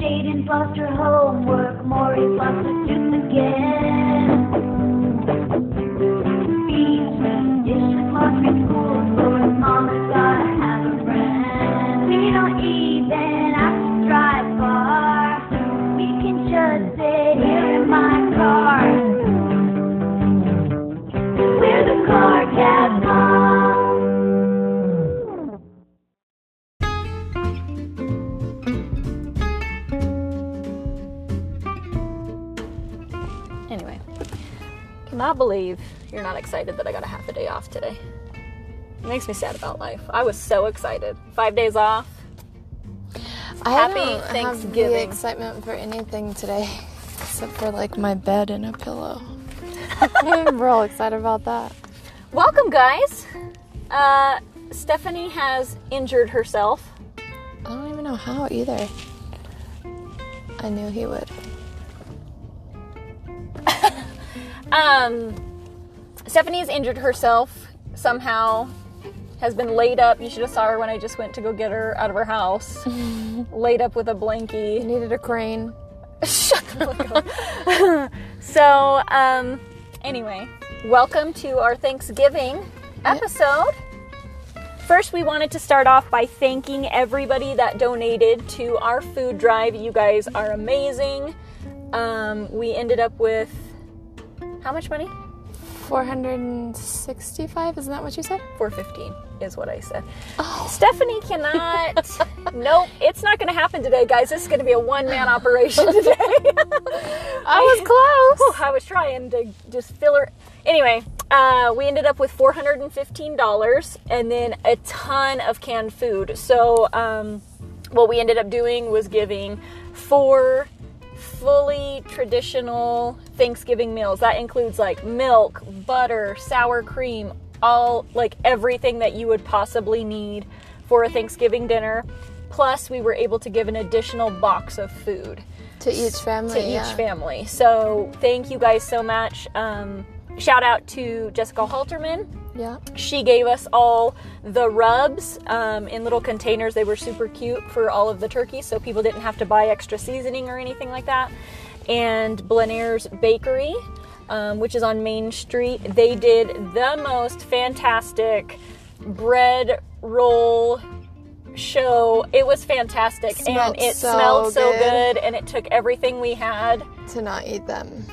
Jaden lost her homework, Maurice lost his tooth again. Cannot believe you're not excited that I got a half a day off today. It makes me sad about life. I was so excited. Five days off. I Happy don't have the excitement for anything today, except for like my bed and a pillow. I'm real excited about that. Welcome, guys. Uh, Stephanie has injured herself. I don't even know how either. I knew he would. Um, Stephanie's injured herself somehow. Has been laid up. You should have saw her when I just went to go get her out of her house. laid up with a blankie. needed a crane. Shut the fuck up. so, um, anyway, welcome to our Thanksgiving episode. First, we wanted to start off by thanking everybody that donated to our food drive. You guys are amazing. Um, we ended up with how much money? 465, isn't that what you said? 415 is what I said. Oh. Stephanie cannot. nope, it's not going to happen today, guys. This is going to be a one man operation today. I was close. Whew, I was trying to just fill her. Anyway, uh, we ended up with $415 and then a ton of canned food. So, um, what we ended up doing was giving four fully traditional Thanksgiving meals. That includes like milk, butter, sour cream, all like everything that you would possibly need for a Thanksgiving dinner. Plus, we were able to give an additional box of food To each family. to each yeah. family. So thank you guys so much. Um, shout out to Jessica Halterman. Yeah. She gave us all the rubs um, in little containers. They were super cute for all of the turkeys, so people didn't have to buy extra seasoning or anything like that. And Blenair's Bakery, um, which is on Main Street, they did the most fantastic bread roll show. It was fantastic, Smelled and it so smelled so good. good, and it took everything we had. To not eat them.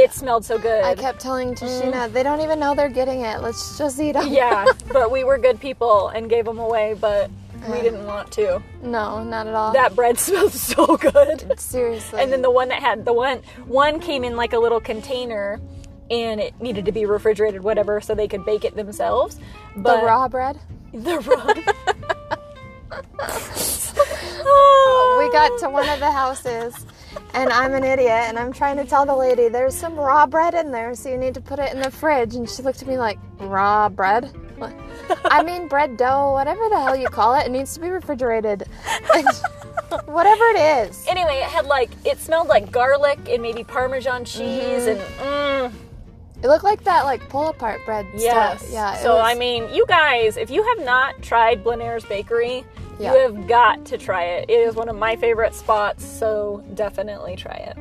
It smelled so good. I kept telling Tashina, mm. they don't even know they're getting it. Let's just eat them. yeah, but we were good people and gave them away, but we didn't want to. No, not at all. That bread smelled so good. Seriously. And then the one that had the one one came in like a little container and it needed to be refrigerated whatever so they could bake it themselves. the But raw bread. the raw we got to one of the houses and I'm an idiot and I'm trying to tell the lady there's some raw bread in there so you need to put it in the fridge. And she looked at me like raw bread? I mean bread dough whatever the hell you call it it needs to be refrigerated. Whatever it is. Anyway, it had like it smelled like garlic and maybe parmesan cheese and mm, it looked like that like pull apart bread yes. stuff yeah So was- I mean, you guys, if you have not tried Blenair's Bakery, Yeah. you have got to try it. It is one of my favorite spots, so definitely try it.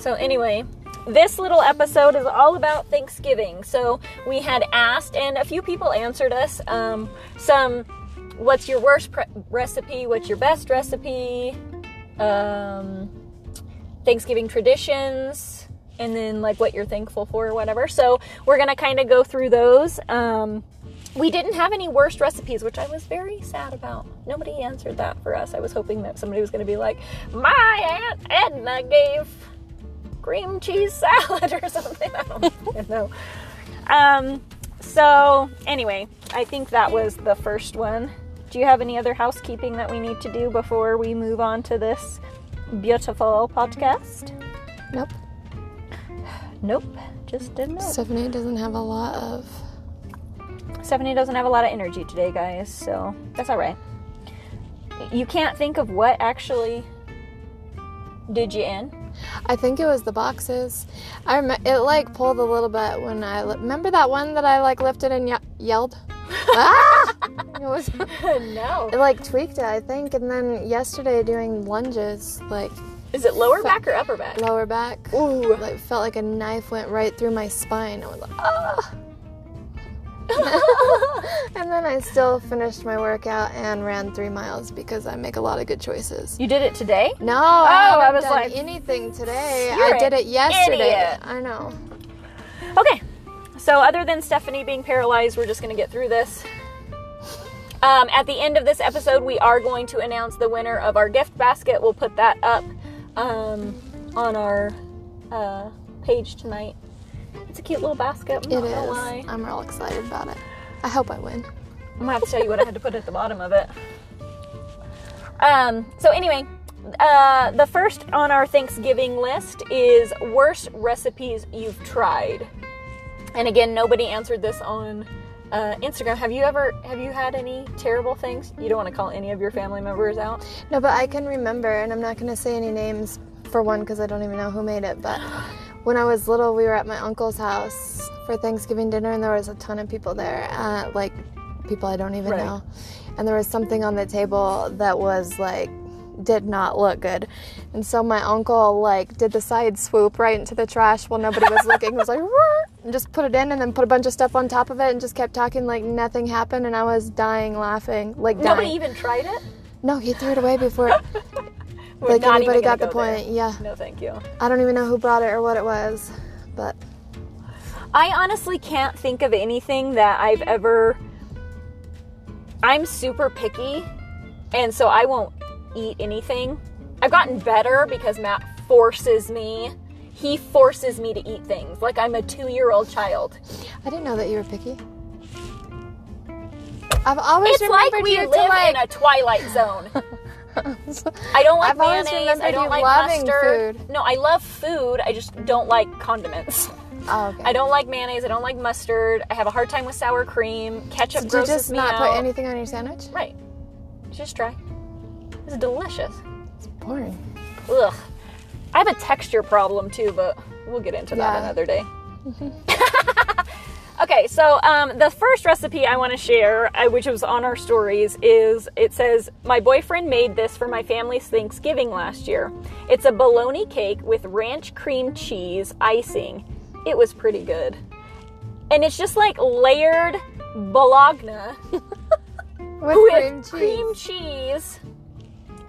So anyway, this little episode is all about Thanksgiving. So we had asked, and a few people answered us. Um, some, what's your worst pre- recipe? What's your best recipe? Um, Thanksgiving traditions, and then like what you're thankful for or whatever. So we're gonna kind of go through those. Um, we didn't have any worst recipes, which I was very sad about. Nobody answered that for us. I was hoping that somebody was gonna be like, my aunt Edna gave cream cheese salad or something. I don't know. Um, so anyway, I think that was the first one. Do you have any other housekeeping that we need to do before we move on to this beautiful podcast? nope Nope. Just didn't know. Stephanie doesn't have a lot of Stephanie doesn't have a lot of energy today, guys, so that's all right. You can't think of what actually did you in? I think it was the boxes. I rem- it like pulled a little bit when I li- remember that one that I like lifted and ye- yelled. ah! It was no. it like tweaked it, I think, and then yesterday doing lunges, like Is it lower back or upper back? lower back, Ooh. like felt like a knife went right through my spine. I was like, ah. and then I still finished my workout and ran three miles because I make a lot of good choices. You did it today? No, I, Oh, I haven't was like, anything today. I did it yesterday. idiot." I know. Okay. So other than Stephanie being paralyzed, we're just going to get through this. Um, at the end of this episode, we are going to announce the winner of our gift basket. We'll put that up um, on our uh, page tonight. It's a cute little basket. I'm It not is. lie. I'm real excited about it. I hope I win. I'm gonna have to tell you what I had to put at the bottom of it. Um, so anyway, uh, the first on our Thanksgiving list is worst recipes you've tried. And again, nobody answered this on uh, Instagram. Have you ever have you had any terrible things? You don't want to call any of your family members out. No, but I can remember, and I'm not going to say any names for one because I don't even know who made it. But when I was little, we were at my uncle's house for Thanksgiving dinner, and there was a ton of people there, uh, like people I don't even Right. know. And there was something on the table that was like did not look good. And so my uncle like did the side swoop right into the trash while nobody was looking. He was like and just put it in and then put a bunch of stuff on top of it and just kept talking like nothing happened and I was dying laughing. Like dying. Nobody even tried it. No, he threw it away before We're like even got the go there. point. Yeah. No, thank you. I don't even know who brought it or what it was. But I honestly can't think of anything that I've ever. I'm super picky, and so I won't eat anything. I've gotten better because Matt forces me. He forces me to eat things like I'm a two year old child. I didn't know that you were picky. I've always It's like we you live to like in a twilight zone. I don't like I've mayonnaise. I don't like mustard. food. No, I love food. I just don't like condiments. Oh, okay. I don't like mayonnaise. I don't like mustard. I have a hard time with sour cream. Ketchup Did you just me not out. put anything on your sandwich? Right. Just try. It's delicious. It's boring. Ugh. I have a texture problem too, but we'll get into that another day. okay, so um, the first recipe I want to share, uh, which was on our stories, is it says, My boyfriend made this for my family's Thanksgiving last year. It's a bologna cake with ranch cream cheese icing. It was pretty good. And it's just like layered bologna With with cream cheese. cream cheese.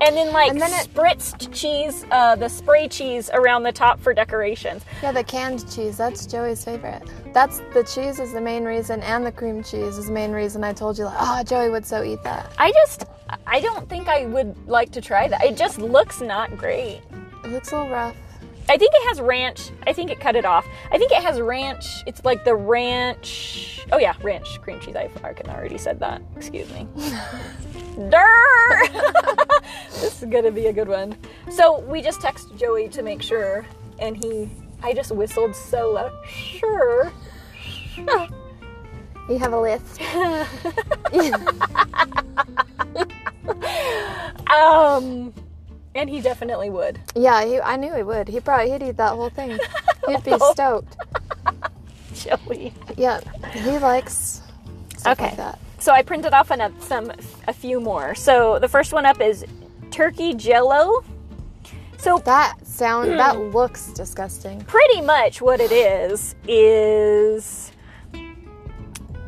And then like And then it- spritzed cheese, uh, the spray cheese around the top for decorations. Yeah, the canned cheese. That's Joey's favorite. That's the cheese is the main reason, and the cream cheese is the main reason I told you, like, oh, Joey would so eat that. I just, I don't think I would like to try that. It just looks not great. It looks a little rough. I think it has ranch. I think it cut it off. I think it has ranch. It's like the ranch. Oh yeah, ranch cream cheese. I fucking already said that. Excuse me. Durr! this is gonna be a good one. So we just texted Joey to make sure, and he, I just whistled so loud. Sure. You have a list. Um, and he definitely would. yeah, he, I knew he would. He probably he'd eat that whole thing. He'd be stoked. Joey. Yeah, he likes Okay. like that. So I printed off another, some a few more. So the first one up is turkey jello. So That sound Hmm. that looks disgusting. pretty much what it is is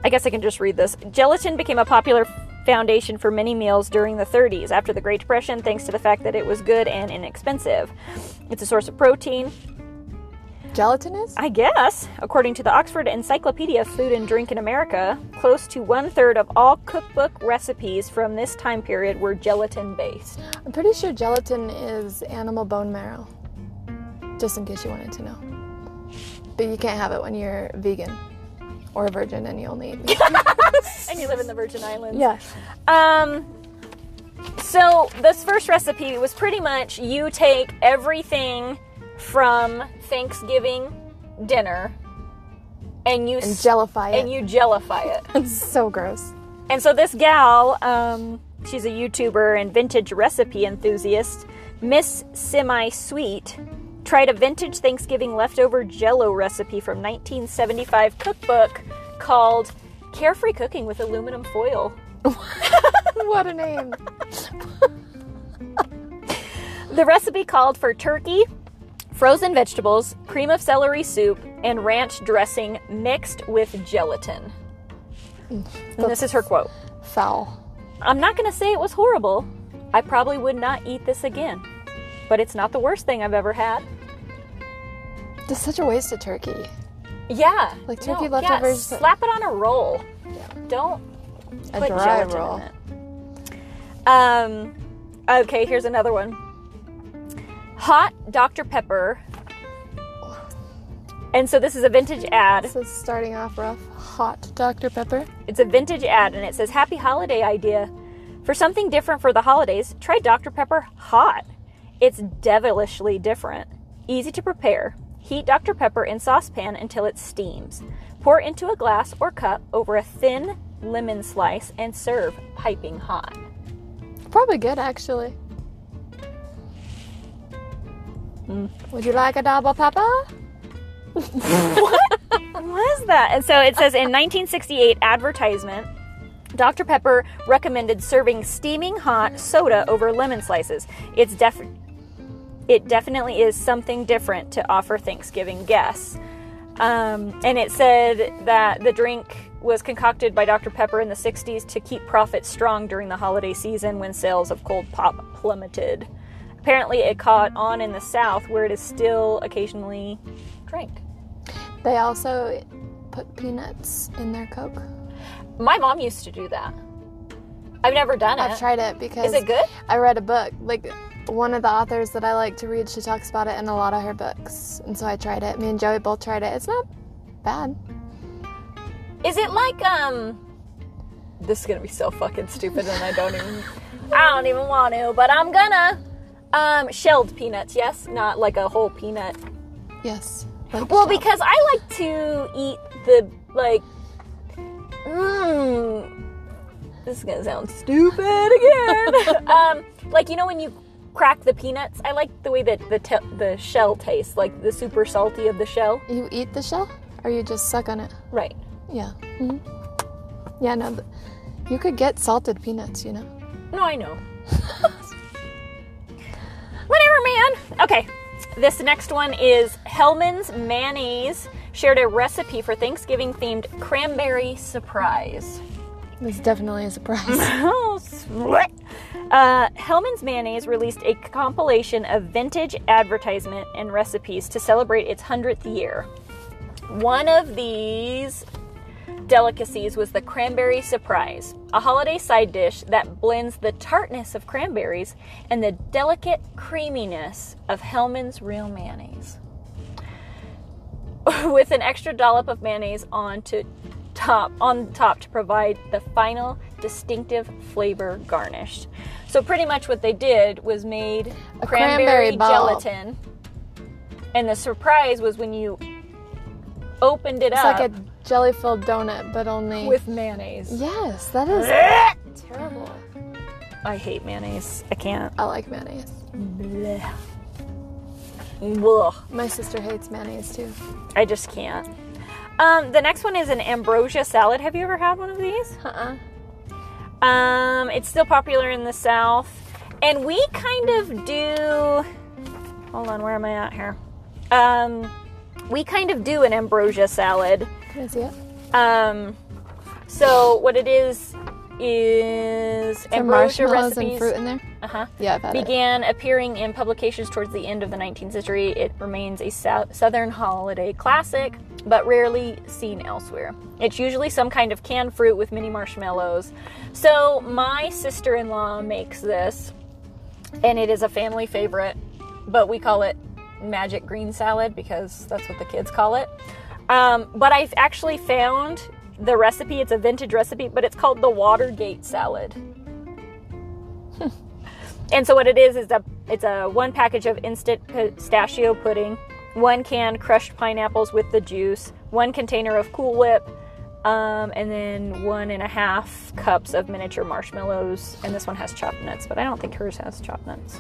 I guess I can just read this. Gelatin became a popular foundation for many meals during the 30s after the Great Depression thanks to the fact that it was good and inexpensive. It's a source of protein, Gelatin is? I guess, according to the Oxford Encyclopedia of Food and Drink in America, close to one third of all cookbook recipes from this time period were gelatin based. I'm pretty sure gelatin is animal bone marrow. Just in case you wanted to know. But you can't have it when you're vegan or a virgin and you only eat meat. And you live in the Virgin Islands. yeah. Um, so this first recipe was pretty much you take everything from Thanksgiving dinner and you And jellify it. and you jellify it. it's so gross. And so this gal, um, she's a YouTuber and vintage recipe enthusiast, Miss Semi Sweet, tried a vintage Thanksgiving leftover Jello recipe from 1975 cookbook called Carefree cooking with aluminum foil. what a name. The recipe called for turkey, frozen vegetables, cream of celery soup, and ranch dressing mixed with gelatin. And this is her quote Foul. I'm not going to say it was horrible. I probably would not eat this again. But it's not the worst thing I've ever had. That's such a waste of turkey. Yeah. Like turkey no, leftovers- Yeah, slap it on a roll. Don't A put dry gelatin roll. in it. Um, okay, here's another one. Hot Dr. Pepper. And so this is a vintage ad. This is starting off rough. Hot Dr. Pepper. It's a vintage ad and it says happy holiday idea. For something different for the holidays, try Dr. Pepper hot. It's devilishly different. Easy to prepare. Heat Dr. Pepper in saucepan until it steams. Pour into a glass or cup over a thin lemon slice and serve piping hot. Probably good, actually. Mm. Would you like a double pepper? What? what is that? And so it says in 1968 advertisement, Dr. Pepper recommended serving steaming hot soda over lemon slices. It's def- it definitely is something different to offer Thanksgiving guests. Um, and it said that the drink was concocted by Dr. Pepper in the 60s to keep profits strong during the holiday season when sales of cold pop plummeted. Apparently, it caught on in the South where it is still occasionally drank. They also put peanuts in their Coke. My mom used to do that. I've never done it. I've tried it because Is it good? I read a book. Like one of the authors that I like to read, she talks about it in a lot of her books, and so I tried it. Me and Joey both tried it. It's not bad. Is it like um? This is gonna be so fucking stupid, and I don't even. I don't even want to, but I'm gonna. Um, shelled peanuts, yes, not like a whole peanut. Yes. Like Well, shell. because I like to eat the like. Mmm. This is gonna sound stupid again. um, like you know when you crack the peanuts, I like the way that the te- the shell tastes, like the super salty of the shell. you eat the shell, or you just suck on it. Right. Yeah. Mm-hmm. Yeah. No. th- You could get salted peanuts. You know. No, I know. Whatever, man. Okay. This next one is Hellmann's Mayonnaise shared a recipe for Thanksgiving themed cranberry surprise. It's definitely a surprise. Oh, sweat. Uh, Hellmann's Mayonnaise released a compilation of vintage advertisement and recipes to celebrate its 100th year. One of these delicacies was the cranberry surprise, a holiday side dish that blends the tartness of cranberries and the delicate creaminess of Hellmann's real mayonnaise. With an extra dollop of mayonnaise on to top on top to provide the final distinctive flavor garnish. So pretty much what they did was made A cranberry, cranberry gelatin. And the surprise was when you opened it It's up like a jelly-filled donut, but only with mayonnaise. Yes, that is terrible. I hate mayonnaise. I can't. I like mayonnaise. Blech. Ugh. My sister hates mayonnaise too. I just can't. Um, the next one is an ambrosia salad. Have you ever had one of these? Uh-uh. Um, it's still popular in the South, and we kind of do. Hold on, where am I at here? Um, we kind of do an ambrosia salad. Can I see it? Um, so what it is is Some ambrosia marshmallows recipes. and fruit in there. Uh huh. Yeah, I've had it. began appearing in publications towards the end of the 19th century. It remains a sou- Southern holiday classic, but rarely seen elsewhere. It's usually some kind of canned fruit with mini marshmallows. So, my sister in law makes this, and it is a family favorite, but we call it magic green salad because that's what the kids call it. Um, but I've actually found the recipe, it's a vintage recipe, but it's called the Watergate salad. And so what it is is a it's a one package of instant pistachio pudding, one can crushed pineapples with the juice, one container of Cool Whip, um, and then one and a half cups of miniature marshmallows. And this one has chopped nuts, but I don't think hers has chopped nuts.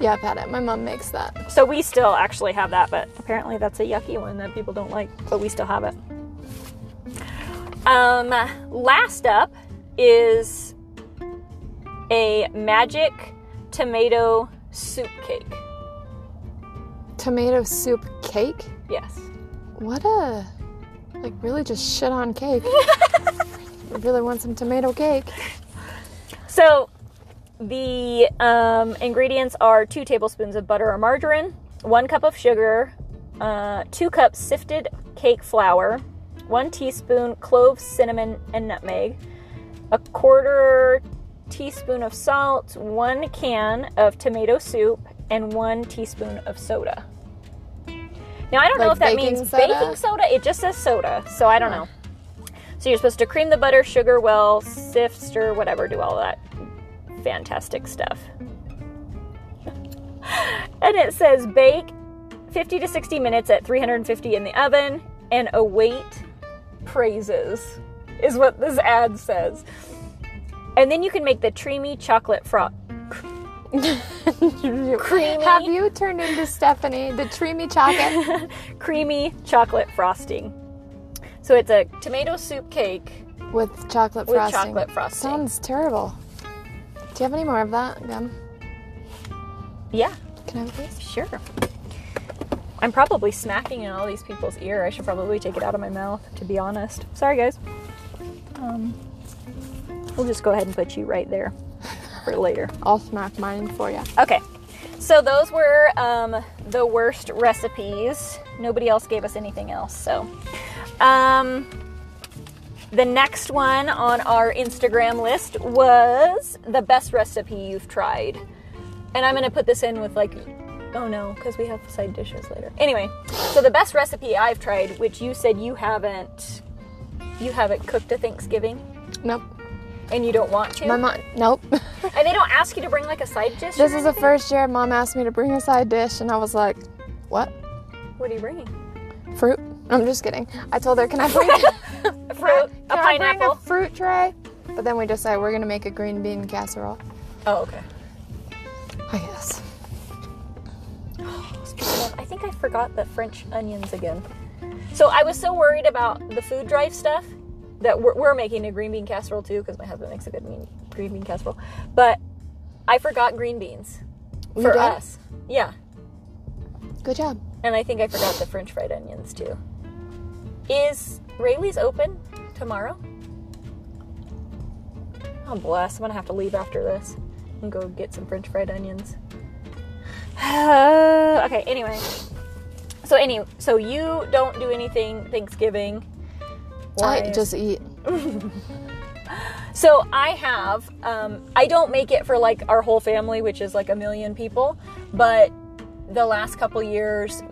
Yeah, I've had it. My mom makes that. So we still actually have that, but apparently that's a yucky one that people don't like, but we still have it. Um, last up is a magic tomato soup cake. Tomato soup cake? Yes. What a like really just shit on cake. I really want some tomato cake. So the um, ingredients are two tablespoons of butter or margarine, one cup of sugar, uh, two cups sifted cake flour, one teaspoon cloves, cinnamon, and nutmeg, a quarter teaspoon of salt, one can of tomato soup, and one teaspoon of soda. Now I don't know if that means soda? baking soda. It just says soda, so I don't know. So you're supposed to cream the butter, sugar well, sift, stir, whatever, do all that fantastic stuff. and it says bake 50 to 60 minutes at 350 in the oven and await praises, is what this ad says. And then you can make the creamy chocolate froth. Creamy. Have you turned into Stephanie, the creamy chocolate? creamy chocolate frosting. So it's a tomato soup cake with chocolate with frosting. chocolate frosting. Sounds terrible. Do you have any more of that gum? yeah, Can I have this? sure. I'm probably smacking in all these people's ear. I should probably take it out of my mouth, to be honest. Sorry, guys. Um, we'll just go ahead and put you right there for later. I'll smack mine for you. Okay, so those were um, the worst recipes. Nobody else gave us anything else. So, um, the next one on our Instagram list was the best recipe you've tried. And I'm going to put this in with like, oh no, because we have side dishes later. Anyway, so the best recipe I've tried, which you said you haven't, you haven't cooked a Thanksgiving Nope. And you don't want to. My mom. Nope. and they don't ask you to bring like a side dish. this is the first year mom asked me to bring a side dish, and I was like, "What? What are you bringing? Fruit?" I'm just kidding. I told her, "Can I bring A fruit, a Can I bring pineapple. a fruit tray?" But then we decided we're gonna make a green bean casserole. oh, okay. I guess. Of, I think I forgot the French onions again. So I was so worried about the food drive stuff that we're, we're making a green bean casserole too because my husband makes a good mean, green bean casserole. But I forgot green beans You for did? us. Yeah, Good job. and I think I forgot the French fried onions too. Is Raley's open tomorrow? Oh bless! I'm gonna have to leave after this and go get some French fried onions. okay. Anyway, so any so you don't do anything Thanksgiving. I just eat. So I have, um, I don't make it for like our whole family, which is like a million people, but the last couple years,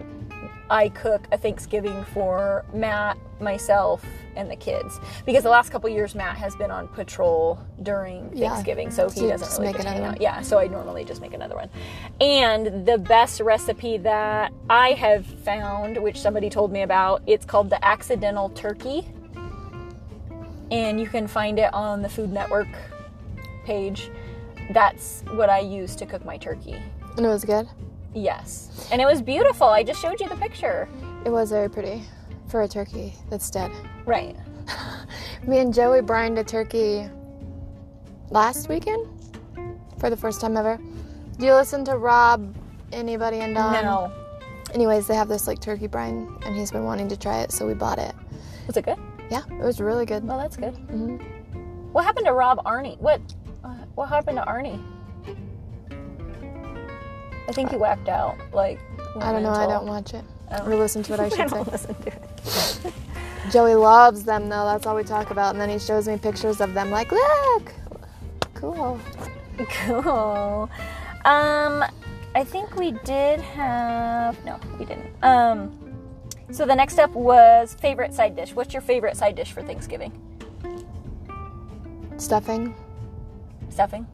I cook a Thanksgiving for Matt, myself, and the kids because the last couple years Matt has been on patrol during Yeah. Thanksgiving, so he So doesn't really make get to hang out. Yeah, so I normally just make another one. And the best recipe that I have found, which somebody told me about, it's called the accidental turkey and you can find it on the Food Network page. That's what I use to cook my turkey. And it was good. Yes. And it was beautiful. I just showed you the picture. It was very pretty for a turkey that's dead. Right. Me and Joey brined a turkey last weekend for the first time ever. Do you listen to Rob, anybody, and Don? no. Anyways, they have this like turkey brine, and he's been wanting to try it, so we bought it. Was it good? Yeah, it was really good. Well, that's good. hmm What happened to Rob Arnie? What? Uh, what happened to Arnie? I think he whacked out. Like. I don't know. I don't watch it Oh. or listen to it. I I should say. don't listen to it. Joey loves them though. That's all we talk about. And then he shows me pictures of them. Like, look, cool. Cool. Um, I think we did have. No, we didn't. Um, so the next up was favorite side dish. What's your favorite side dish for Thanksgiving? Stuffing. Stuffing.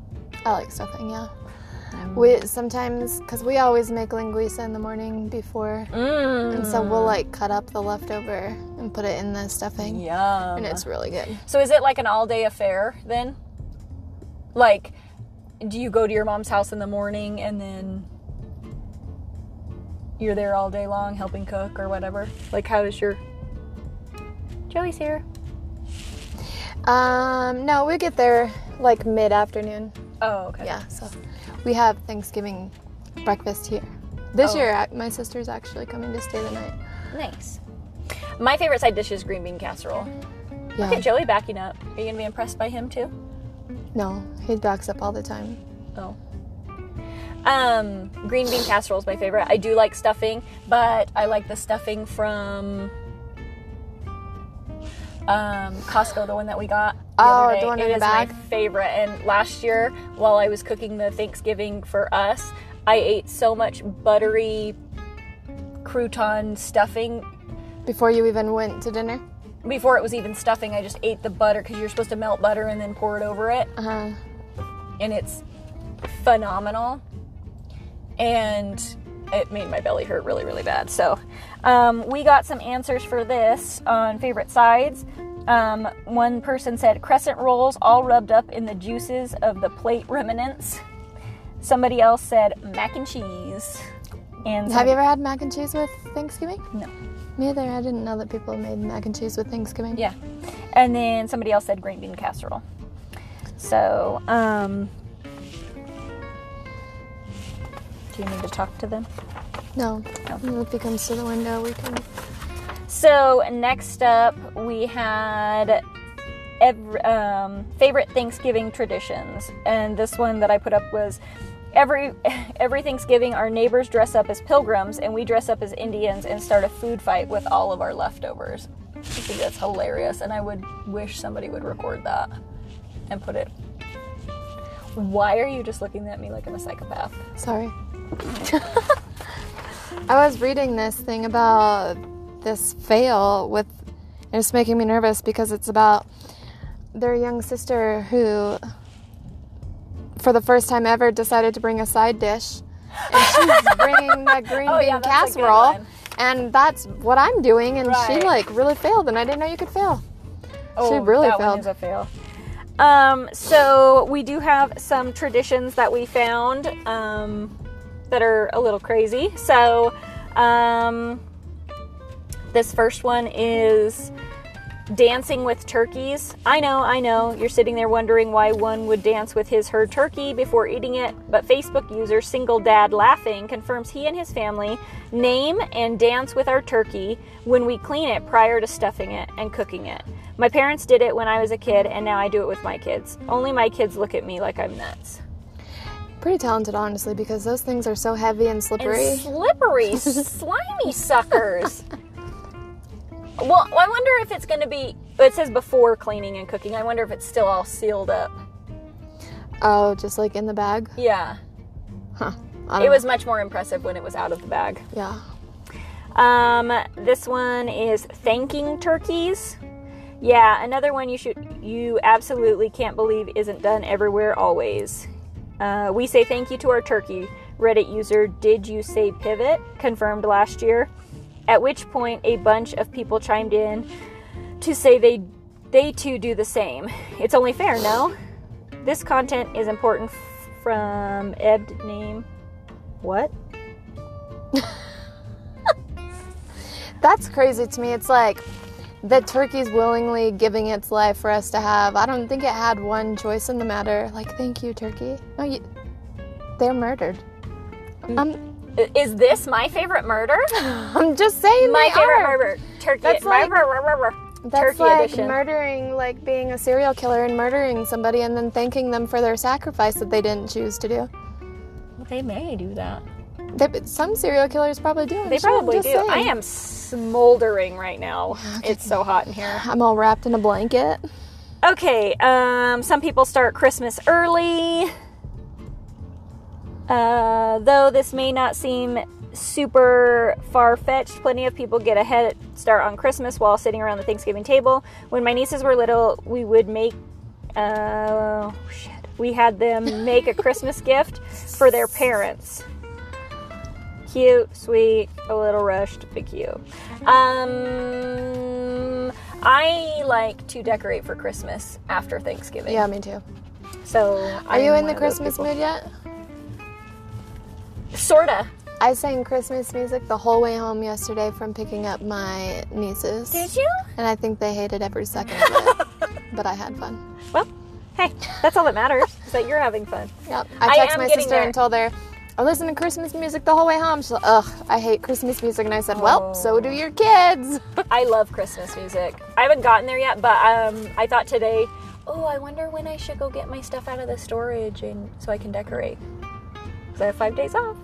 I like stuffing. Yeah. We sometimes, cause we always make linguiça in the morning before, Mmm. and so we'll mm. like cut up the leftover and put it in the stuffing, Yeah, and it's really good. So is it like an all-day affair then? Like, do you go to your mom's house in the morning and then you're there all day long helping cook or whatever? Like, how does your Joey's here? Um, no, we get there like mid afternoon. Oh, okay. Yeah, so we have Thanksgiving breakfast here. This Oh. year, uh, my sister's actually coming to stay the night. Nice. My favorite side dish is green bean casserole. Yeah. Look at Joey backing up. Are you gonna be impressed by him too? No, he backs up all the time. Oh. Um, green bean casserole is my favorite. I do like stuffing, but I like the stuffing from um, Costco, the one that we got. The Oh, the one It in the bag? my favorite. And last year, while I was cooking the Thanksgiving for us, I ate so much buttery crouton stuffing Before you even went to dinner? before it was even stuffing. I just ate the butter because you're supposed to melt butter and then pour it over it. Uh huh. and it's phenomenal. And it made my belly hurt really, really bad. So, um, we got some answers for this on favorite sides. Um, one person said crescent rolls all rubbed up in the juices of the plate remnants. Somebody else said mac and cheese. And Have you ever had mac and cheese with Thanksgiving? No. Me either. I didn't know that people made mac and cheese with Thanksgiving. Yeah. And then somebody else said green bean casserole. So, um, do you need to talk to them? No. No. If he comes to the window, we can. So next up, we had every, um, favorite Thanksgiving traditions, and this one that I put up was every every Thanksgiving our neighbors dress up as pilgrims, and we dress up as Indians and start a food fight with all of our leftovers. I think that's hilarious, and I would wish somebody would record that and put it. Why are you just looking at me like I'm a psychopath? Sorry. I was reading this thing about this fail with. It's making me nervous because it's about their young sister who, for the first time ever, decided to bring a side dish. And she's bringing the green Oh, bean yeah, that's a good casserole. And that's what I'm doing. And she, like, really failed. And I didn't know you could fail. Oh, really that failed. one is a fail. Um, so we do have some traditions that we found um, that are a little crazy. So um, this first one is dancing with turkeys. I know, I know, you're sitting there wondering why one would dance with his her turkey before eating it, but Facebook user Single Dad Laughing confirms he and his family name and dance with our turkey when we clean it prior to stuffing it and cooking it. My parents did it when I was a kid, and now I do it with my kids. Only my kids look at me like I'm nuts. Pretty talented, honestly, because those things are so heavy and slippery. And slippery, slimy suckers. Well, I wonder if it's going to be. It says before cleaning and cooking. I wonder if it's still all sealed up. oh, just like in the bag? Yeah. Huh. It know. was much more impressive when it was out of the bag. Yeah. Um, this one is thanking turkeys. Yeah, another one you should you absolutely can't believe isn't done everywhere always. Uh, we say thank you to our turkey. Reddit user did you say pivot confirmed last year. At which point a bunch of people chimed in to say they they too do the same. It's only fair, no? This content is important f- from ebbed name. What? That's crazy to me. It's like the turkey's willingly giving its life for us to have. I don't think it had one choice in the matter. Like, thank you, turkey. No, you, they're murdered. Mm. I'm, Is this my favorite murder? I'm just saying My favorite are. murder. Turkey. That's like- Turkey That's like edition. murdering, like being a serial killer and murdering somebody and then thanking them for their sacrifice that they didn't choose to do. They may do that. They, some serial killers probably do. They probably do. I saying. am smoldering right now. It's so hot in here. I'm all wrapped in a blanket. Okay, um, some people start Christmas early. Uh, though this may not seem super far fetched, plenty of people get a head start on Christmas while sitting around the Thanksgiving table. When my nieces were little, we would make. Uh, shit. We had them make a Christmas gift for their parents. Cute, sweet, a little rushed, but cute. Um, I like to decorate for Christmas after Thanksgiving. Yeah, me too. So Are you in the Christmas mood yet? Sorta. I sang Christmas music the whole way home yesterday from picking up my nieces. Did you? And I think they hated every second of it. but I had fun. Well, hey, that's all that matters is that you're having fun. Yep. I I text am my sister and told her I listened to Christmas music the whole way home. She's like, ugh, I hate Christmas music. And I said, well, so do your kids. I love Christmas music. I haven't gotten there yet, but um, I thought today, oh, I wonder when I should go get my stuff out of the storage and so I can decorate. Because I have five days off.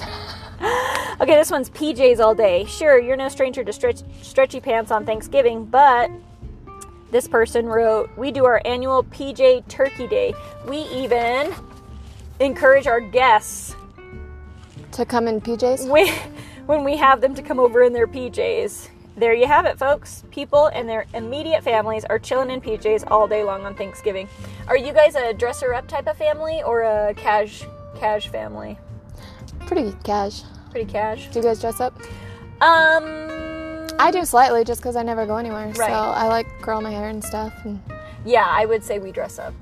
okay, this one's PJs all day. Sure, you're no stranger to stretch, stretchy pants on Thanksgiving, but this person wrote, We do our annual PJ Turkey Day. We even encourage our guests to come in PJs. when, when we have them to come over in their PJs. There you have it, folks. People and their immediate families are chilling in PJs all day long on Thanksgiving. Are you guys a dresser up type of family or a cash cash family? Pretty cash. Pretty cash. Do you guys dress up? Um, I do slightly just because I never go anywhere. Right. So I like curl my hair and stuff. And yeah, I would say we dress up.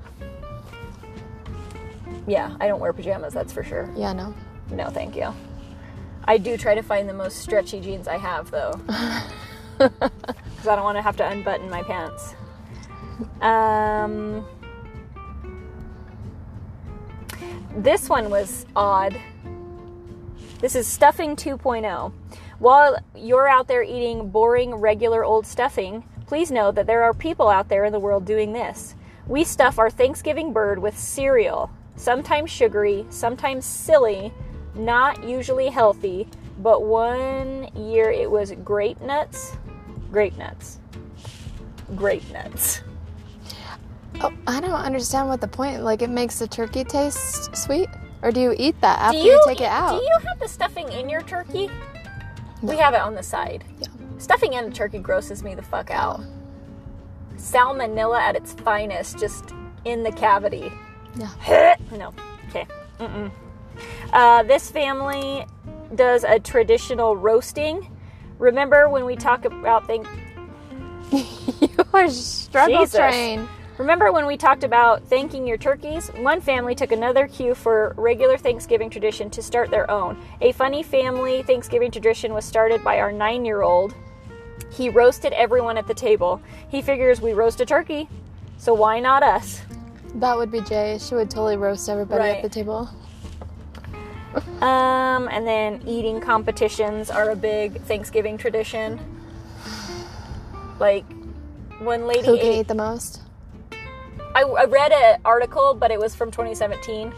Yeah, I don't wear pajamas, that's for sure. yeah, no. No, thank you. I do try to find the most stretchy jeans I have, though. Because I don't want to have to unbutton my pants. Um, this one was odd. This is stuffing 2.0. While you're out there eating boring, regular old stuffing, please know that there are people out there in the world doing this. We stuff our Thanksgiving bird with cereal, sometimes sugary, sometimes silly, not usually healthy, but one year it was grape nuts. Grape nuts. Grape nuts. Oh, I don't understand what the point. Like, it makes the turkey taste sweet, or do you eat that after you, you, take it out? Do you have the stuffing in your turkey? We have it on the side. Yeah. Stuffing in a turkey grosses me the fuck out. Oh. Salmonella at its finest, just in the cavity. Yeah. no. Okay. Mm-mm. Uh, this family does a traditional roasting. Remember when we talk about things? you are struggle Jesus. train. Remember when we talked about thanking your turkeys? One family took another cue for regular Thanksgiving tradition to start their own. A funny family Thanksgiving tradition was started by our nine year old. He roasted everyone at the table. He figures we roast a turkey, so why not us? That would be Jay. She would totally roast everybody Right. at the table. Um, and then eating competitions are a big Thanksgiving tradition. Like, one lady Who can ate eat the most? I, I read an article, but it was from 2017.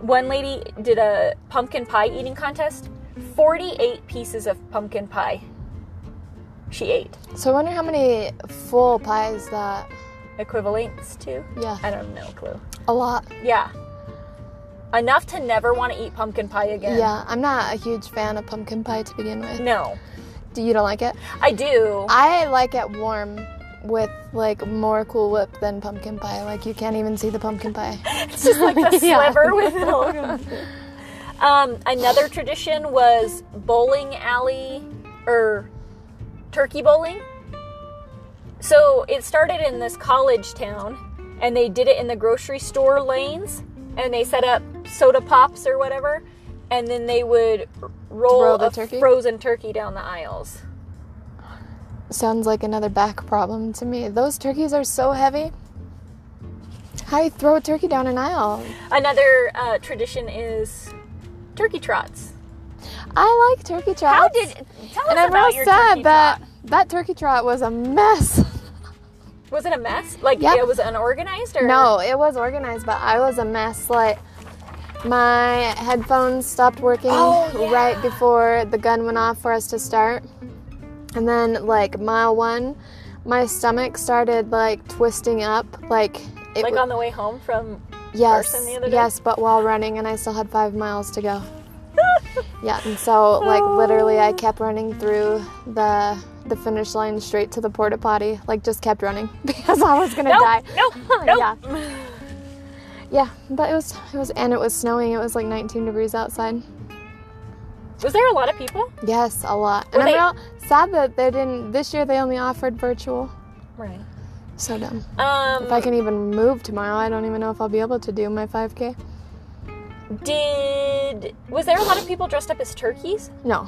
One lady did a pumpkin pie eating contest. 48 pieces of pumpkin pie she ate. So I wonder how many full pies that. Equivalents to? Yeah, I don't know, clue. a lot. Yeah. Enough to never want to eat pumpkin pie again. Yeah, I'm not a huge fan of pumpkin pie to begin with. No. Do you don't like it? I do. I like it warm with like more Cool Whip than pumpkin pie. Like you can't even see the pumpkin pie. It's just like the Yeah. sliver with the Um, another tradition was bowling alley or turkey bowling. So it started in this college town, and they did it in the grocery store lanes, and they set up soda pops or whatever, and then they would roll Roll the a turkey? frozen turkey down the aisles. Sounds like another back problem to me. Those turkeys are so heavy. How you throw a turkey down an aisle? Another uh, tradition is turkey trots. I like turkey trots. How did tell us And I'm about real your sad turkey that trot? That turkey trot was a mess. Was it a mess? Like Yep. it was unorganized or No, it was organized, but I was a mess. Like my headphones stopped working Oh, yeah. right before the gun went off for us to start. And then like mile 1, my stomach started like twisting up like it like w- on the way home from yes, Carson the other day? yes, but while running and I still had 5 miles to go. Yeah, and so like literally I oh. kept running through the the finish line straight to the porta potty, like just kept running because I was gonna nope, die. nope, nope. Yeah. Yeah, but it was it was and it was snowing. It was like 19 degrees outside. Was there a lot of people? Yes, a lot. Were And they- I'm real sad that they didn't this year they only offered virtual. Right. So dumb. Um If I can even move tomorrow, I don't even know if I'll be able to do my 5k. did was there a lot of people dressed up as turkeys? No.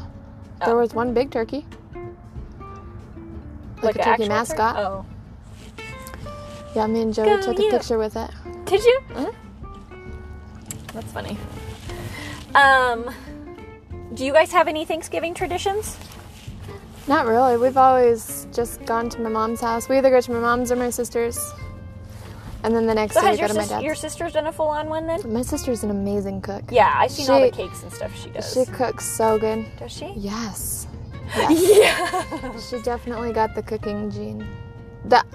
There Oh. was one big turkey. Like, a turkey mascot. Oh. Yeah, me and Jody Go took you. a picture with it. Did you? Mhm. That's funny. Um, do you guys have any Thanksgiving traditions? Not really. We've always just gone to my mom's house. We either go to my mom's or my sister's. And then the next So day we go to my dad's. your sister's done a full on one then? My sister's an amazing cook. Yeah, I've seen all the cakes and stuff she does. She cooks so good. does she? Yes. Yeah. She definitely got the cooking gene. That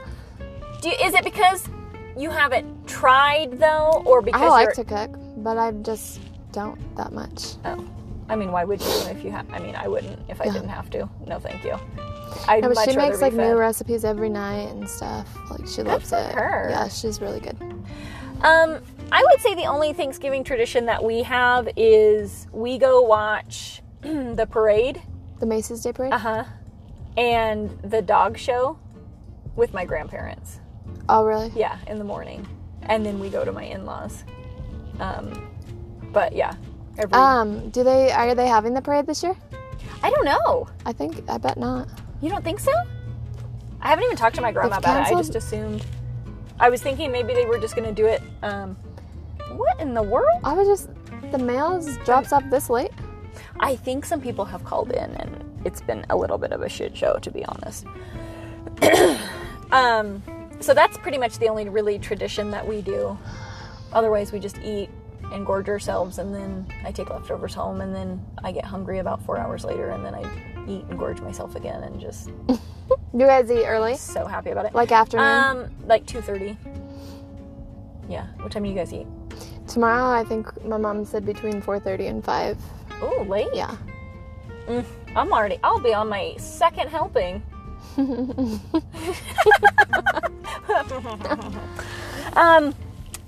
Do you, is it because you haven't tried though, or because I like to cook, but I just don't that much. Oh, I mean, why would you if you have? I mean, I wouldn't if I Yeah. didn't have to. No, thank you. I'd No, but much she makes like fed. new recipes every night and stuff. Like she loves for it. her. Yeah, she's really good. Um, I would say the only Thanksgiving tradition that we have is we go watch the parade, The Macy's Day Parade. uh huh, and the dog show with my grandparents. oh, really? Yeah, in the morning, and then we go to my in-laws. Um, but yeah, every Um, do they are they having the parade this year? I don't know. I think I bet not. You don't think so? I haven't even talked to my grandma They've about it. I just assumed. I was thinking maybe they were just gonna do it. Um, what in the world? I was just the mails drops up this late. I think some people have called in, and it's been a little bit of a shit show, to be honest. um, so that's pretty much the only really tradition that we do. Otherwise, we just eat and gorge ourselves, and then I take leftovers home, and then I get hungry about four hours later, and then I eat and gorge myself again, and just You guys eat early, so happy about it. like afternoon. Um, like two thirty. Yeah. What time do you guys eat? Tomorrow, I think my mom said between four thirty and five. Oh. Yeah. Mm, I'm already. I'll be on my second helping. um,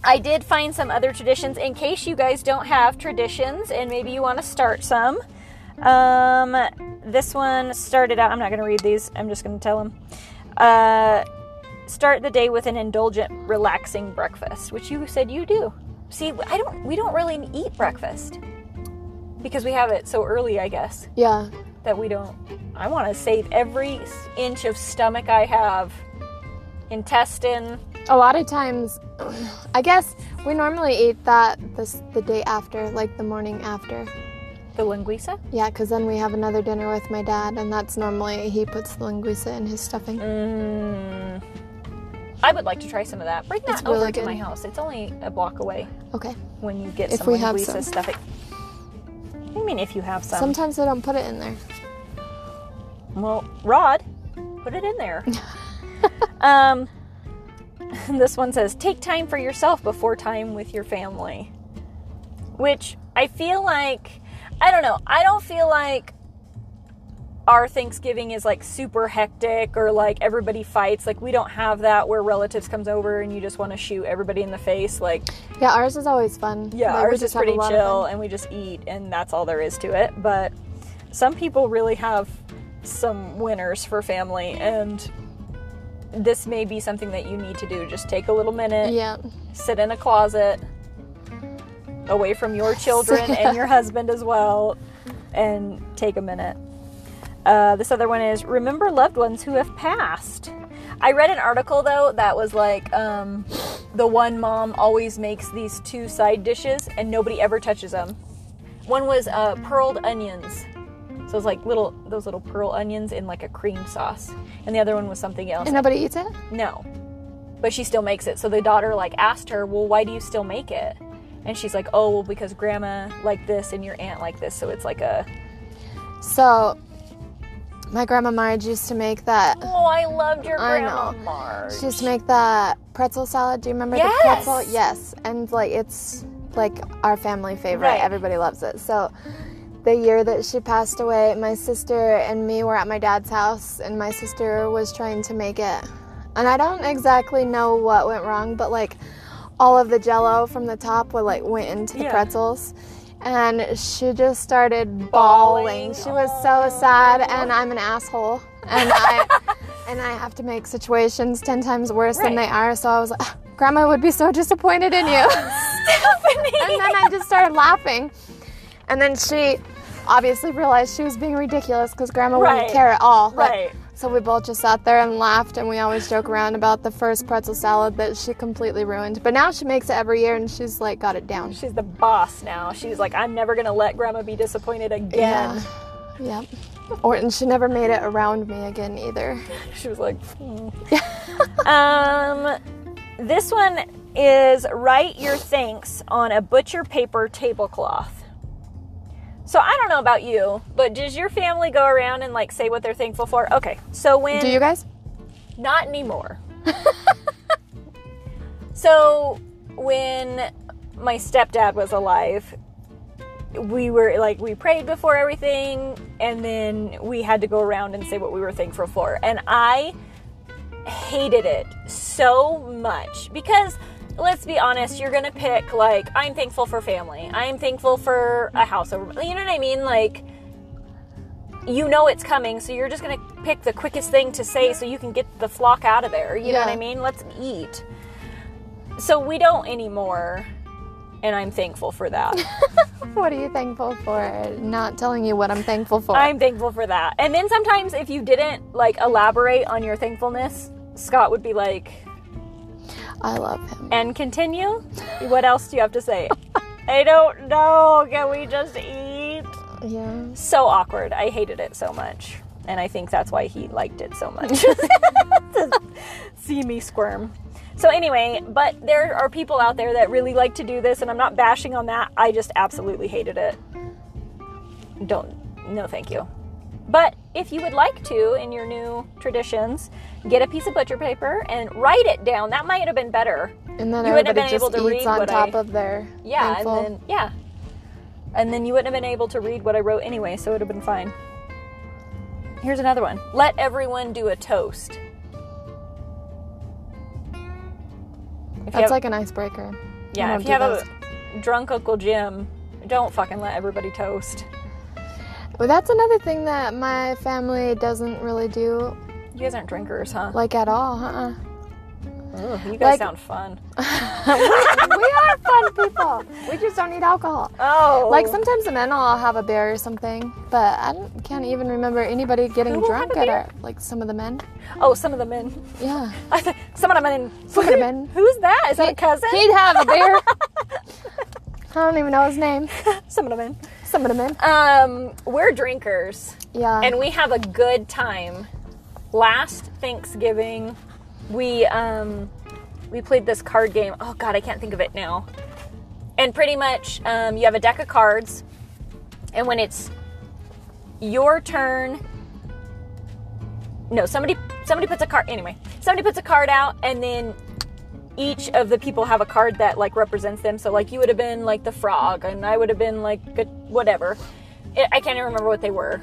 I did find some other traditions in case you guys don't have traditions and maybe you want to start some. Um, this one started out. I'm not going to read these. I'm just going to tell them. Uh, start the day with an indulgent, relaxing breakfast, which you said you do. See, I don't. We don't really eat breakfast because we have it so early. I guess Yeah. that we don't. I want to save every inch of stomach I have, intestine. A lot of times, I guess we normally eat that this the day after, like the morning after. The linguiça? Yeah, because then we have another dinner with my dad, and that's normally he puts the linguiça in his stuffing. Mm, I would like to try some of that. Bring that It's over really to good. my house. It's only a block away Okay. when you get If some we have linguiça some. stuffing. I mean, if you have some. Sometimes I don't put it in there. Well, Rod, put it in there. um, this one says, take time for yourself before time with your family. Which I feel like, I don't know, I don't feel like our Thanksgiving is like super hectic or like everybody fights. Like we don't have that where relatives comes over and you just want to shoot everybody in the face. Like Yeah, ours is always fun. yeah, Like, ours is just have a pretty chill and we just eat and that's all there is to it. But some people really have some winners for family and this may be something that you need to do. Just take a little minute, Yeah. sit in a closet away from your children and your husband as well and take a minute. Uh, this other one is remember loved ones who have passed. I read an article though that was like um, the one mom always makes these two side dishes and nobody ever touches them. One was uh, pearled onions, so it's like little those little pearl onions in like a cream sauce, and the other one was something else. And nobody eats it? No. But she still makes it. So the daughter like asked her, "Well, why do you still make it?" And she's like, "Oh, well because grandma liked this and your aunt liked this, so it's like a So, my grandma Marge used to make that. Oh, I loved your grandma. Marge. She used to make that pretzel salad. Do you remember Yes! the pretzel? Yes. And like it's like our family favorite. Right. Everybody loves it. So the year that she passed away, my sister and me were at my dad's house and my sister was trying to make it. And I don't exactly know what went wrong, but like all of the jello from the top would like went into the Yeah. pretzels. And she just started Bawling. She was so sad and I'm an asshole. And I and I have to make situations 10 times worse than they are. So I was like, Grandma would be so disappointed in you. Stephanie. and then I just started laughing. And then she obviously realized she was being ridiculous because Grandma Right. wouldn't care at all. Right. Like, right. So we both just sat there and laughed, and we always joke around about the first pretzel salad that she completely ruined. But now she makes it every year, and she's like got it down. She's the boss now. She's like, I'm never gonna let grandma be disappointed again. Yeah. Yep. Or and she never made it around me again either. She was like, "Hmm." um, this one is write your thanks on a butcher paper tablecloth. So I don't know about you, but does your family go around and like say what they're thankful for? Okay, so when Do you guys? not anymore. so when my stepdad was alive, we were like we prayed before everything and then we had to go around and say what we were thankful for. And I hated it so much because let's be honest, you're gonna pick like I'm thankful for family. I'm thankful for a house over. You know what I mean? Like you know it's coming, so you're just gonna pick the quickest thing to say so you can get the flock out of there. You know what I mean? Let's eat. So we don't anymore, and I'm thankful for that. What are you thankful for? Not telling you what I'm thankful for. I'm thankful for that. And then sometimes if you didn't like elaborate on your thankfulness, Scott would be like, I love him. and continue. What else do you have to say? I don't know. Can we just eat? Yeah. So awkward. I hated it so much. And I think that's why he liked it so much. see me squirm. So, anyway, but there are people out there that really like to do this, and I'm not bashing on that. I just absolutely hated it. Don't, no, thank you. But if you would like to, in your new traditions, get a piece of butcher paper and write it down. That might have been better. And then You wouldn't have been able to read on what top I- of their Yeah, and then yeah, and then you wouldn't have been able to read what I wrote anyway, so it would have been fine. Here's another one. Let everyone do a toast. If That's have- like an icebreaker. yeah. If you have those. a drunk Uncle Jim, don't fucking let everybody toast. Well, that's another thing that my family doesn't really do, You guys aren't drinkers, huh? like at all. Uh-uh. Ugh, you guys like- sound fun. we are fun people. We just don't need alcohol. Oh, Like sometimes the men will have a beer or something, but I don't, can't even remember anybody getting drunk at our like some of the men. oh, some of the men. Yeah, some of the men. some of the men. Who's that? Is that a cousin? He'd have a beer. I don't even know his name. some of the men. Some of the men. Um, we're drinkers. Yeah. and we have a good time. Last Thanksgiving, we um, we played this card game. Oh God, I can't think of it now. And pretty much, um, you have a deck of cards, and when it's your turn, no, somebody somebody puts a card. Anyway, somebody puts a card out, and then each of the people have a card that like represents them. So like you would have been like the frog, and I would have been like a, whatever. I I can't even remember what they were.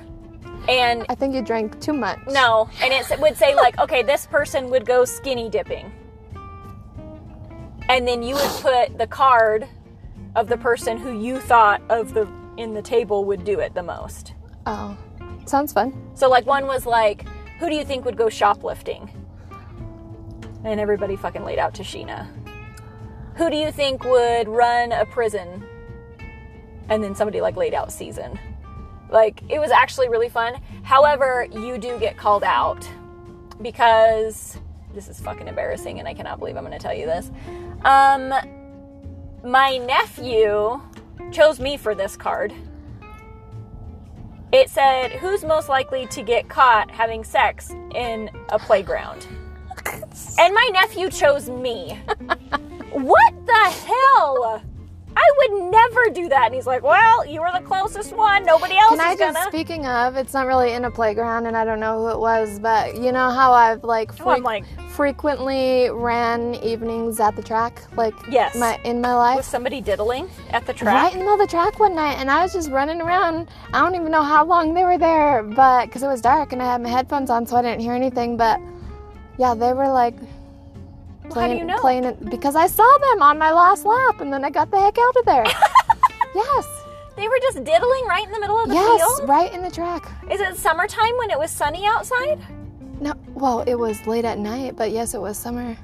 And I think you drank too much. no, and it would say like, okay, this person would go skinny dipping, and then you would put the card of the person who you thought of the in the table would do it the most. Oh, sounds fun. So like one was like, who do you think would go shoplifting? And everybody fucking laid out Tashina. Who do you think would run a prison? And then somebody like laid out season. Like it was actually really fun. However, you do get called out because this is fucking embarrassing and I cannot believe I'm going to tell you this. Um my nephew chose me for this card. It said, Who's most likely to get caught having sex in a playground? And my nephew chose me. what the hell? I would never do that. And he's like, Well, you were the closest one. Nobody else Can I just, gonna. speaking of, it's not really in a playground and I don't know who it was, but you know how I've like, Oh, like, frequently ran evenings at the track? Like, Yes. my in my life? Was somebody diddling at the track? Right in the middle of the track one night, and I was just running around. I don't even know how long they were there, but because it was dark and I had my headphones on, so I didn't hear anything. But yeah, they were like How do playing, you know? playing it because I saw them on my last lap, and then I got the heck out of there. yes, They were just diddling right in the middle of the yes, field? right in the track. Is it summertime when it was sunny outside? No, well, it was late at night, but yes, it was summer.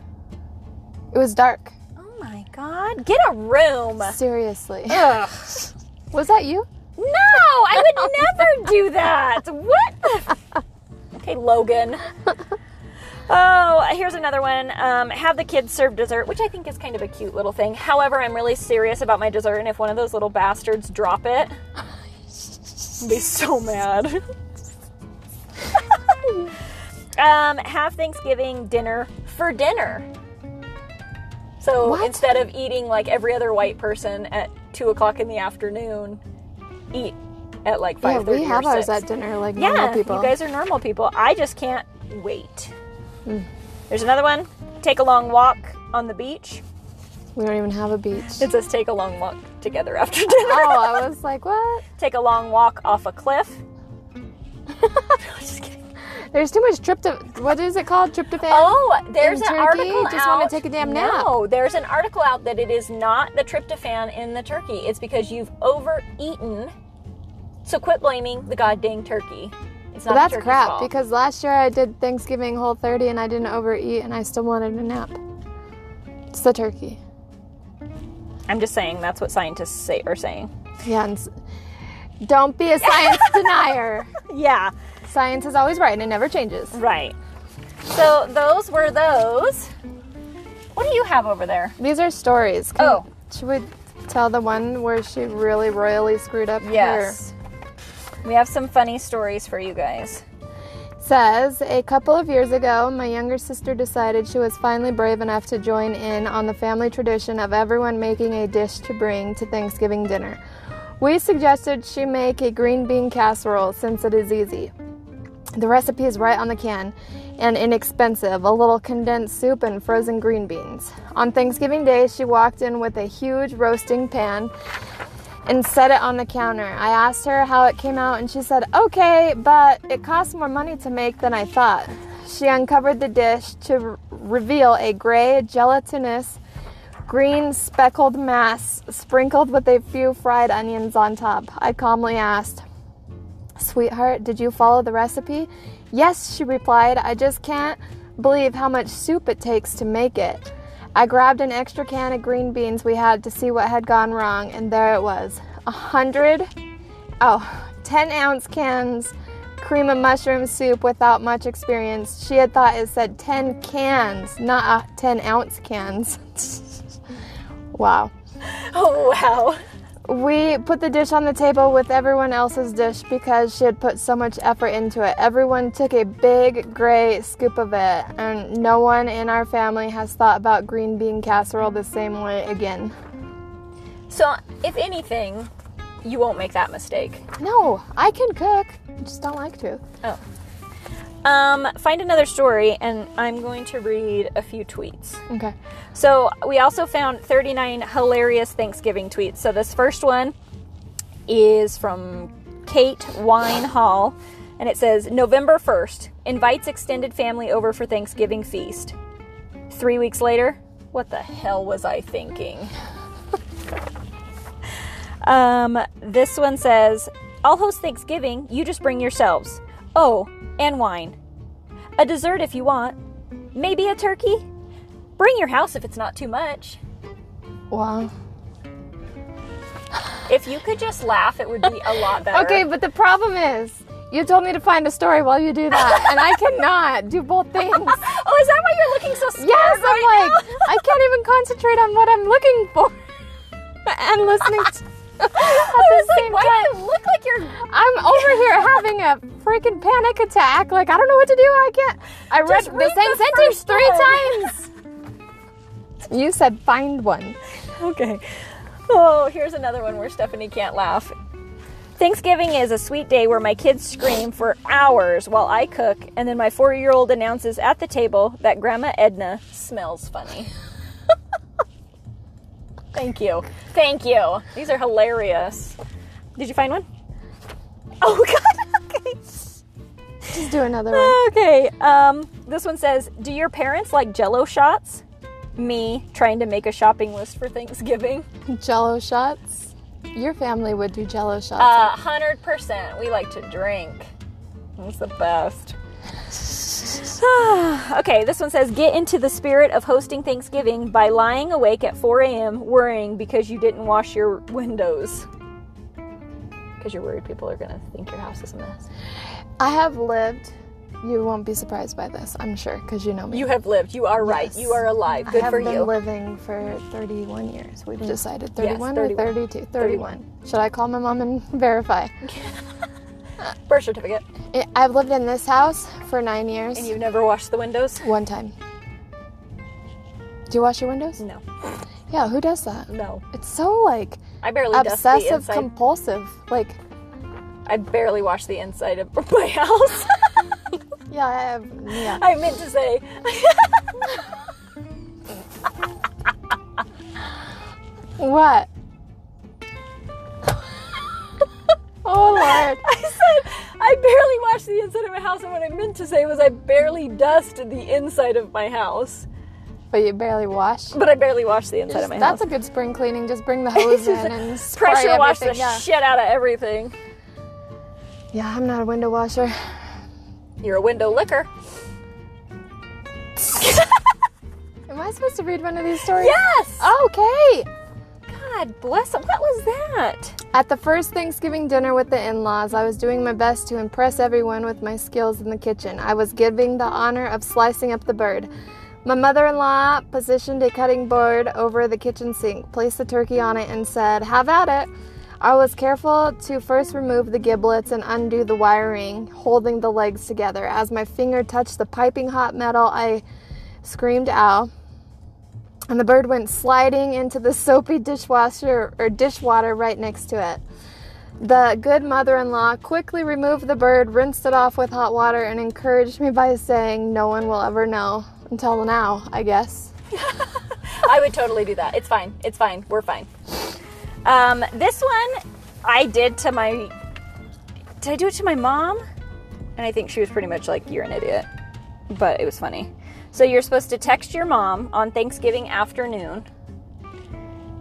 It was dark. Oh my god. Get a room. Seriously, Ugh. was that you? No, I would never do that. What? the- Okay, Logan. Oh, here's another one. Um, have the kids serve dessert, which I think is kind of a cute little thing. However, I'm really serious about my dessert, and if one of those little bastards drop it, I'll be so mad. um, have Thanksgiving dinner for dinner. So What? instead of eating like every other white person at two o'clock in the afternoon, eat at like Yeah, five thirty. we have ours at dinner like normal Yeah, people. you guys are normal people. I just can't wait. Hmm. There's another one. Take a long walk on the beach. we don't even have a beach. It says take a long walk together after dinner. oh, I was like, what? Take a long walk off a cliff. just kidding. There's too much tryptophan. What is it called? Tryptophan? Oh, there's an article Just wanna take a damn nap. No, there's an article out that it is not the tryptophan in the turkey. It's because you've overeaten. So quit blaming the goddamn turkey. It's not But that's crap fault. because last year I did Thanksgiving Whole 30 and I didn't overeat and I still wanted a nap. It's the turkey. I'm just saying that's what scientists say are saying. Yeah, and s- don't be a science denier. Yeah. Science is always right and it never changes. Right. So those were those. What do you have over there? These are stories. Can- Oh. Should we tell the one where she really royally screwed up Yes. We have some funny stories for you guys. says a couple of years ago my younger sister decided she was finally brave enough to join in on the family tradition of everyone making a dish to bring to thanksgiving dinner. We suggested she make a green bean casserole since it is easy. The recipe is right on the can and inexpensive a little condensed soup and frozen green beans. On thanksgiving day she walked in with a huge roasting pan and set it on the counter. I asked her how it came out, and she said, Okay, but it costs more money to make than I thought. She uncovered the dish to r- reveal a gray, gelatinous, green speckled mass sprinkled with a few fried onions on top. I calmly asked, Sweetheart, did you follow the recipe? Yes, she replied. I just can't believe how much soup it takes to make it. I grabbed an extra can of green beans we had to see what had gone wrong, and there it was. A hundred, oh, 10 ounce cans cream of mushroom soup without much experience. She had thought it said 10 cans, not uh, 10 ounce cans. wow. Oh wow. We put the dish on the table with everyone else's dish because she had put so much effort into it. Everyone took a big gray scoop of it, and no one in our family has thought about green bean casserole the same way again. So if anything, you won't make that mistake. No, I can cook, I just don't like to. Oh. Um, find another story, and I'm going to read a few tweets. Okay. So we also found 39 hilarious Thanksgiving tweets. So this first one is from Kate Wine Hall, and it says November 1st invites extended family over for Thanksgiving feast. Three weeks later, what the hell was I thinking? um, this one says I'll host Thanksgiving. You just bring yourselves. Oh, and wine. A dessert if you want. Maybe a turkey. Bring your house if it's not too much. Wow. If you could just laugh, it would be a lot better. Okay, but the problem is, you told me to find a story while you do that, and I cannot do both things. Oh, is that why you're looking so scared Yes, I'm like? I can't even concentrate on what I'm looking for and listening to. At I the was like, why time. do you look like you're? I'm over here having a freaking panic attack. Like I don't know what to do. I can't. I read Just the same the sentence three times. You said find one. Okay. Oh, here's another one where Stephanie can't laugh. Thanksgiving is a sweet day where my kids scream for hours while I cook, and then my four year old announces at the table that Grandma Edna smells funny. Thank you. Thank you. These are hilarious. Did you find one? Oh, God. Okay. Just do another one. Okay. Um, this one says, "Do your parents like Jello shots?" Me trying to make a shopping list for Thanksgiving. Jello shots. Your family would do Jello shots. Uh, hundred percent. We like to drink. It's the best. okay, this one says, "Get into the spirit of hosting Thanksgiving by lying awake at 4 a.m. worrying because you didn't wash your windows." Because you're worried people are gonna think your house is a mess. I have lived you won't be surprised by this, I'm sure, because you know me. You have lived. You are right. Yes. You are alive. Good for you. I have been living for 31 years. We've mm. decided 31 31. or 32? 31. Should I call my mom and verify? Birth certificate. I- I've lived in this house for nine years. And you've never washed the windows? One time. Do you wash your windows? No. Yeah, who does that? No. It's so like I barely obsessive compulsive. Like, I barely wash the inside of my house. yeah, I have, yeah. I meant to say. What? Oh Lord. I said I barely wash the inside of my house, and what I meant to say was I barely dusted the inside of my house. But you barely wash. But I barely wash the inside of my That's house. That's a good spring cleaning. Just bring the hose in and Pressure wash the yeah. shit out of everything. yeah, I'm not a window washer. You're a window licker. Am I supposed to read one of these stories? Yes. Okay. God bless. What was that? At the first Thanksgiving dinner with the in laws, I was doing my best to impress everyone with my skills in the kitchen. I was giving the honor of slicing up the bird. My mother in law positioned a cutting board over the kitchen sink, placed the turkey on it, and said, Have at it. I was careful to first remove the giblets and undo the wiring, holding the legs together. As my finger touched the piping hot metal, I screamed, Ow and the bird went sliding into the soapy dishwasher or dishwater right next to it. The good mother in law quickly removed the bird, rinsed it off with hot water, and encouraged me by saying, No one will ever know. Until now, I guess. I would totally do that. It's fine. It's fine. We're fine. Um, this one I did to my. Did I do it to my mom? And I think she was pretty much like, "You're an idiot," but it was funny. So you're supposed to text your mom on Thanksgiving afternoon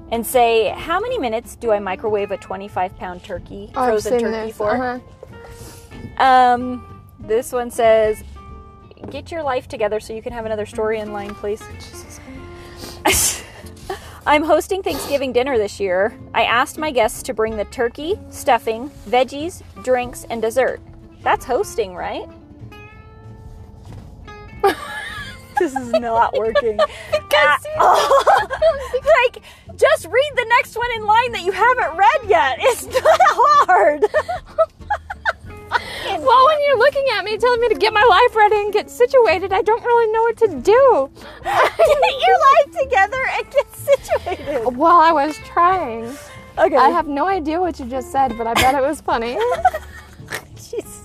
and say, "How many minutes do I microwave a 25 pound turkey, Oh, I've frozen seen turkey this. for?" Uh-huh. Um, this one says, "Get your life together so you can have another story in line, please." I'm hosting Thanksgiving dinner this year. I asked my guests to bring the turkey, stuffing, veggies, drinks, and dessert. That's hosting, right? This is not working. At all. like, just read the next one in line that you haven't read yet. It's not hard. Well, when you're looking at me telling me to get my life ready and get situated, I don't really know what to do. Get your life together and get situated. Well, I was trying. Okay. I have no idea what you just said, but I bet it was funny. Jeez.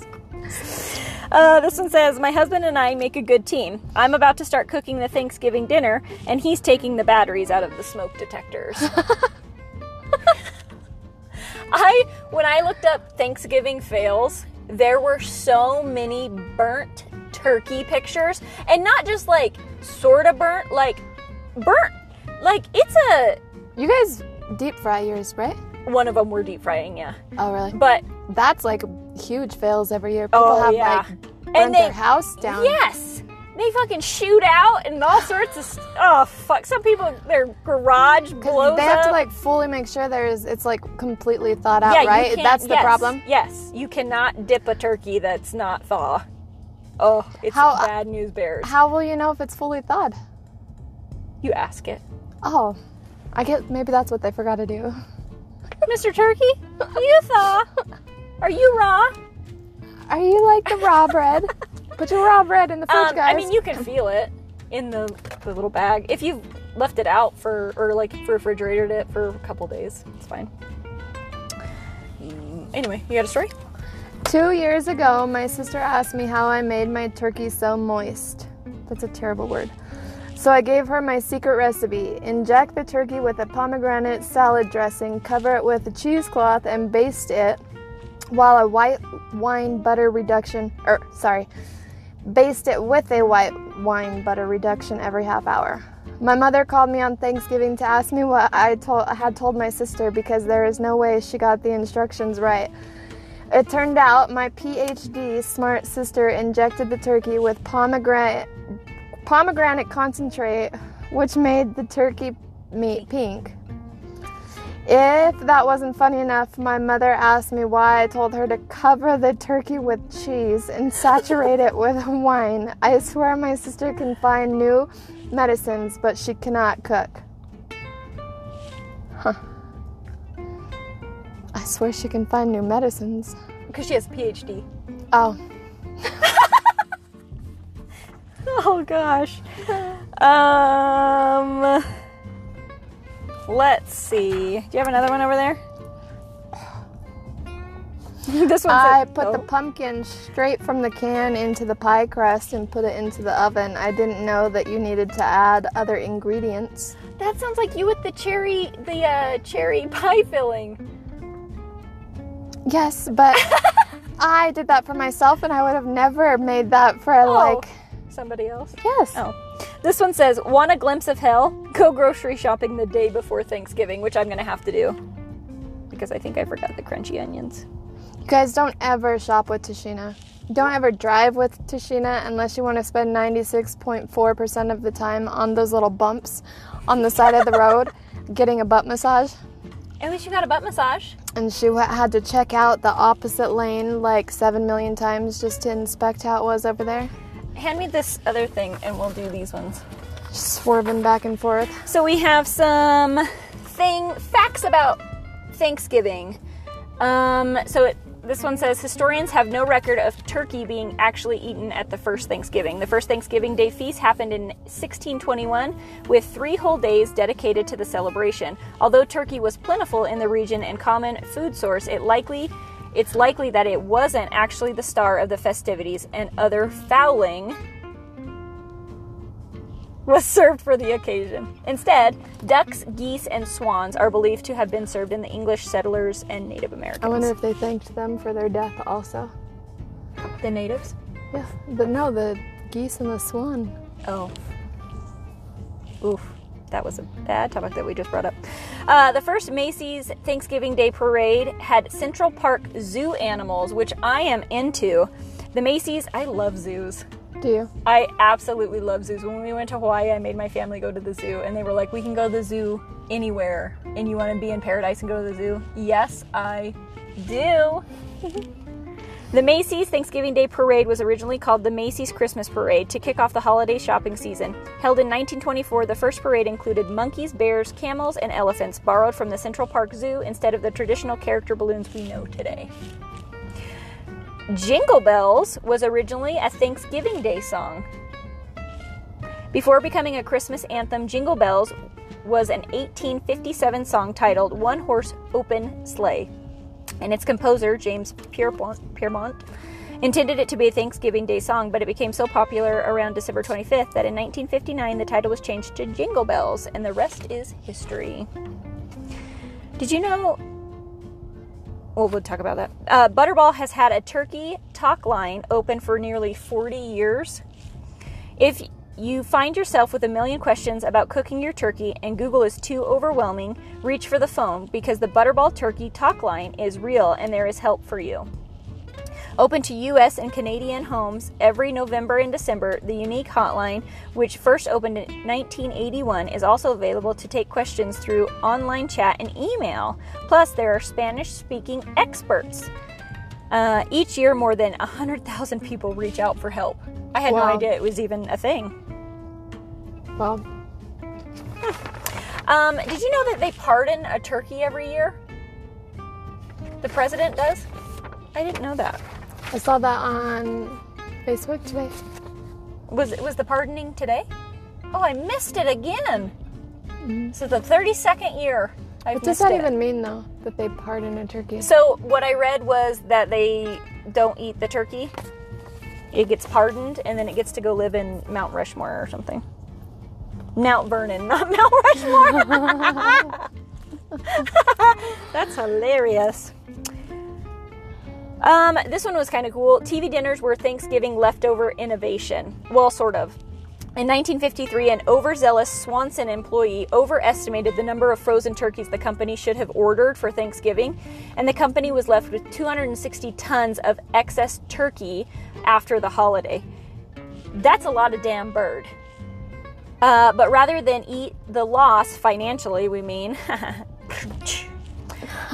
Uh, this one says, My husband and I make a good team. I'm about to start cooking the Thanksgiving dinner, and he's taking the batteries out of the smoke detectors. I, when I looked up Thanksgiving fails, there were so many burnt turkey pictures, and not just like sort of burnt, like burnt. Like it's a. You guys deep fry yours, right? One of them were deep frying, yeah. Oh, really? But That's like huge fails every year. People Oh, have yeah. like burnt And they- their house down. Yes. They fucking shoot out and all sorts of st- oh fuck. Some people their garage blows they have up. to like fully make sure there's it's like completely thawed out, yeah, right? That's the yes, problem. Yes, you cannot dip a turkey that's not thaw. Oh, it's How- uh, bad news bears. How will you know if it's fully thawed? you ask it, Oh, I get maybe that's what they forgot to do. Mr. Turkey. You thaw? Are you raw? Are you like the raw bread? Put your raw bread in the fridge, Um, guys. I mean, you can feel it in the, the little bag if you've left it out for or like refrigerated it for a couple days. It's fine. Anyway, you got a story? Two years ago, my sister asked me how I made my turkey so moist. That's a terrible word. So I gave her my secret recipe. Inject the turkey with a pomegranate salad dressing, cover it with a cheesecloth, and baste it while a white wine butter reduction, or sorry, baste it with a white wine butter reduction every half hour. My mother called me on Thanksgiving to ask me what I told had told my sister because there is no way she got the instructions right. It turned out my PhD smart sister injected the turkey with pomegranate pomegranate concentrate, which made the turkey meat pink. If that wasn't funny enough, my mother asked me why I told her to cover the turkey with cheese and saturate it with wine. I swear my sister can find new medicines, but she cannot cook. Huh. I swear she can find new medicines. Because she has a PhD. Oh, Oh gosh. Um. Let's see. Do you have another one over there? this one. I said- put the oh. pumpkin straight from the can into the pie crust and put it into the oven. I didn't know that you needed to add other ingredients. That sounds like you with the cherry, the uh, cherry pie filling. Yes, but I did that for myself and I would have never made that for Oh. like Somebody else. yes. Oh. This one says, Want a glimpse of hell? Go grocery shopping the day before Thanksgiving, which I'm going to have to do. Because I think I forgot the crunchy onions. You guys don't ever shop with Tashina. Don't ever drive with Tashina unless you want to spend 96.4% of the time on those little bumps on the side of the road getting a butt massage. At least you got a butt massage. And she had to check out the opposite lane like 7 million times just to inspect how it was over there. Hand me this other thing and we'll do these ones. Just swerving back and forth. So we have some thing facts about Thanksgiving. Um, so it, this one says historians have no record of turkey being actually eaten at the first Thanksgiving. The first Thanksgiving Day feast happened in 1621 with three whole days dedicated to the celebration. Although turkey was plentiful in the region and common food source, it likely it's likely that it wasn't actually the star of the festivities and other fowling was served for the occasion. Instead, ducks, geese, and swans are believed to have been served in the English settlers and Native Americans. I wonder if they thanked them for their death also. the natives. Yeah, but no, the geese and the swan. Oh. Oof. That was a bad topic that we just brought up. Uh, the first Macy's Thanksgiving Day Parade had Central Park zoo animals, which I am into. The Macy's, I love zoos. Do you? I absolutely love zoos. When we went to Hawaii, I made my family go to the zoo, and they were like, "We can go to the zoo anywhere, and you want to be in paradise and go to the zoo?" Yes, I do. the Macy's Thanksgiving Day Parade was originally called the Macy's Christmas Parade to kick off the holiday shopping season. Held in 1924, the first parade included monkeys, bears, camels, and elephants, borrowed from the Central Park Zoo instead of the traditional character balloons we know today. Jingle Bells was originally a Thanksgiving Day song. Before becoming a Christmas anthem, Jingle Bells was an 1857 song titled One Horse Open Sleigh. And its composer, James Pierpont, Piermont, intended it to be a Thanksgiving Day song, but it became so popular around December 25th that in 1959 the title was changed to Jingle Bells, and the rest is history. Did you know well, we'll talk about that. Uh, Butterball has had a turkey talk line open for nearly 40 years. If you find yourself with a million questions about cooking your turkey and Google is too overwhelming, reach for the phone because the Butterball Turkey talk line is real and there is help for you. Open to US and Canadian homes every November and December, the unique hotline, which first opened in 1981, is also available to take questions through online chat and email. Plus, there are Spanish speaking experts. Uh, each year, more than 100,000 people reach out for help. I had no idea it was even a thing. Well, Um, did you know that they pardon a turkey every year? The president does? I didn't know that. I saw that on Facebook today. Was it was the pardoning today? Oh, I missed it again. So the 32nd year. I've What does that it. even mean, though? That they pardon a turkey? So what I read was that they don't eat the turkey. It gets pardoned, and then it gets to go live in Mount Rushmore or something. Mount Vernon, not Mount Rushmore. That's hilarious. Um, this one was kind of cool. TV dinners were Thanksgiving leftover innovation. Well, sort of. In 1953, an overzealous Swanson employee overestimated the number of frozen turkeys the company should have ordered for Thanksgiving, and the company was left with 260 tons of excess turkey after the holiday. That's a lot of damn bird. Uh, but rather than eat the loss financially, we mean,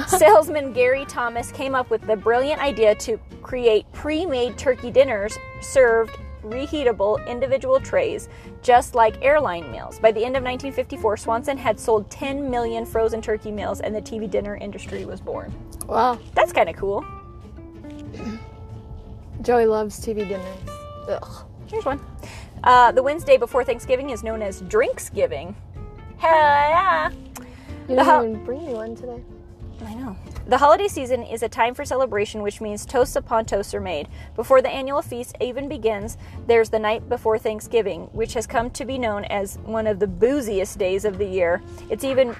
Salesman Gary Thomas came up with the brilliant idea to create pre made turkey dinners served reheatable individual trays, just like airline meals. By the end of 1954, Swanson had sold 10 million frozen turkey meals and the TV dinner industry was born. Wow. That's kind of cool. Joey loves TV dinners. Ugh. Here's one. Uh, the Wednesday before Thanksgiving is known as Drinksgiving. Hell yeah! You didn't even bring me one today. I know. The holiday season is a time for celebration, which means toasts upon toasts are made. Before the annual feast even begins, there's the night before Thanksgiving, which has come to be known as one of the booziest days of the year. It's even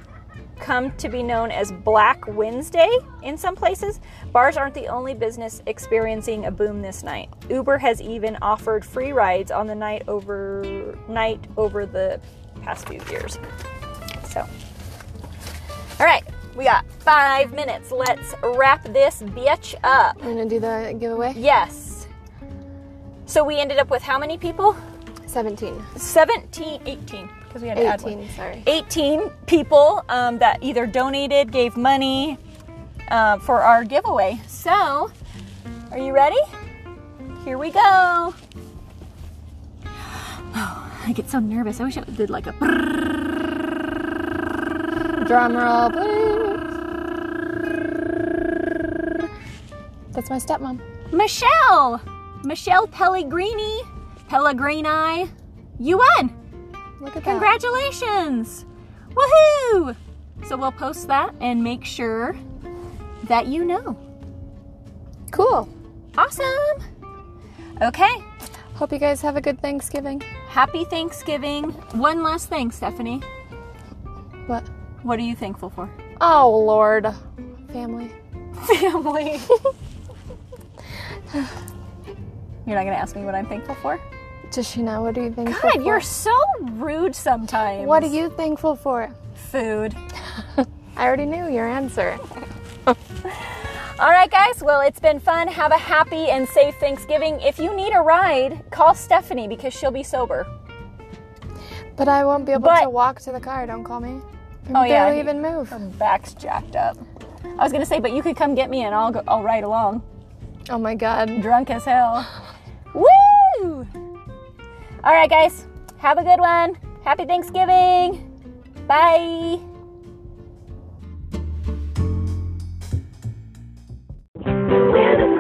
come to be known as Black Wednesday in some places. Bars aren't the only business experiencing a boom this night. Uber has even offered free rides on the night over night over the past few years. So, all right, we got five minutes. Let's wrap this bitch up. I'm gonna do the giveaway. Yes. So we ended up with how many people? 17. 17, 18, because we had to add one. 18, sorry. 18 people um, that either donated, gave money uh, for our giveaway. So, are you ready? Here we go. Oh, I get so nervous. I wish I did like a. Drum roll, please. That's my stepmom. Michelle! Michelle Pellegrini. Pellegrini. You won! Look at that. Congratulations! Woohoo! So we'll post that and make sure that you know. Cool. Awesome! Okay, Hope you guys have a good Thanksgiving. happy Thanksgiving. One last thing, Stephanie. What? What are you thankful for? Oh, Lord. Family. Family. You're not gonna ask me what I'm thankful for? Tashina, what are you thankful God, for? you're so rude sometimes. What are you thankful for? Food. I already knew your answer. All right, guys. Well, it's been fun. Have a happy and safe Thanksgiving. If you need a ride, call Stephanie because she'll be sober. But I won't be able But- to walk to the car. Don't call me. I Oh, yeah. even move. Her back's jacked up. I was gonna say, but you could come get me and I'll go. I'll ride along, Oh my god. drunk as hell. Woo! All right, guys, have a good one. Happy Thanksgiving. Bye. We're the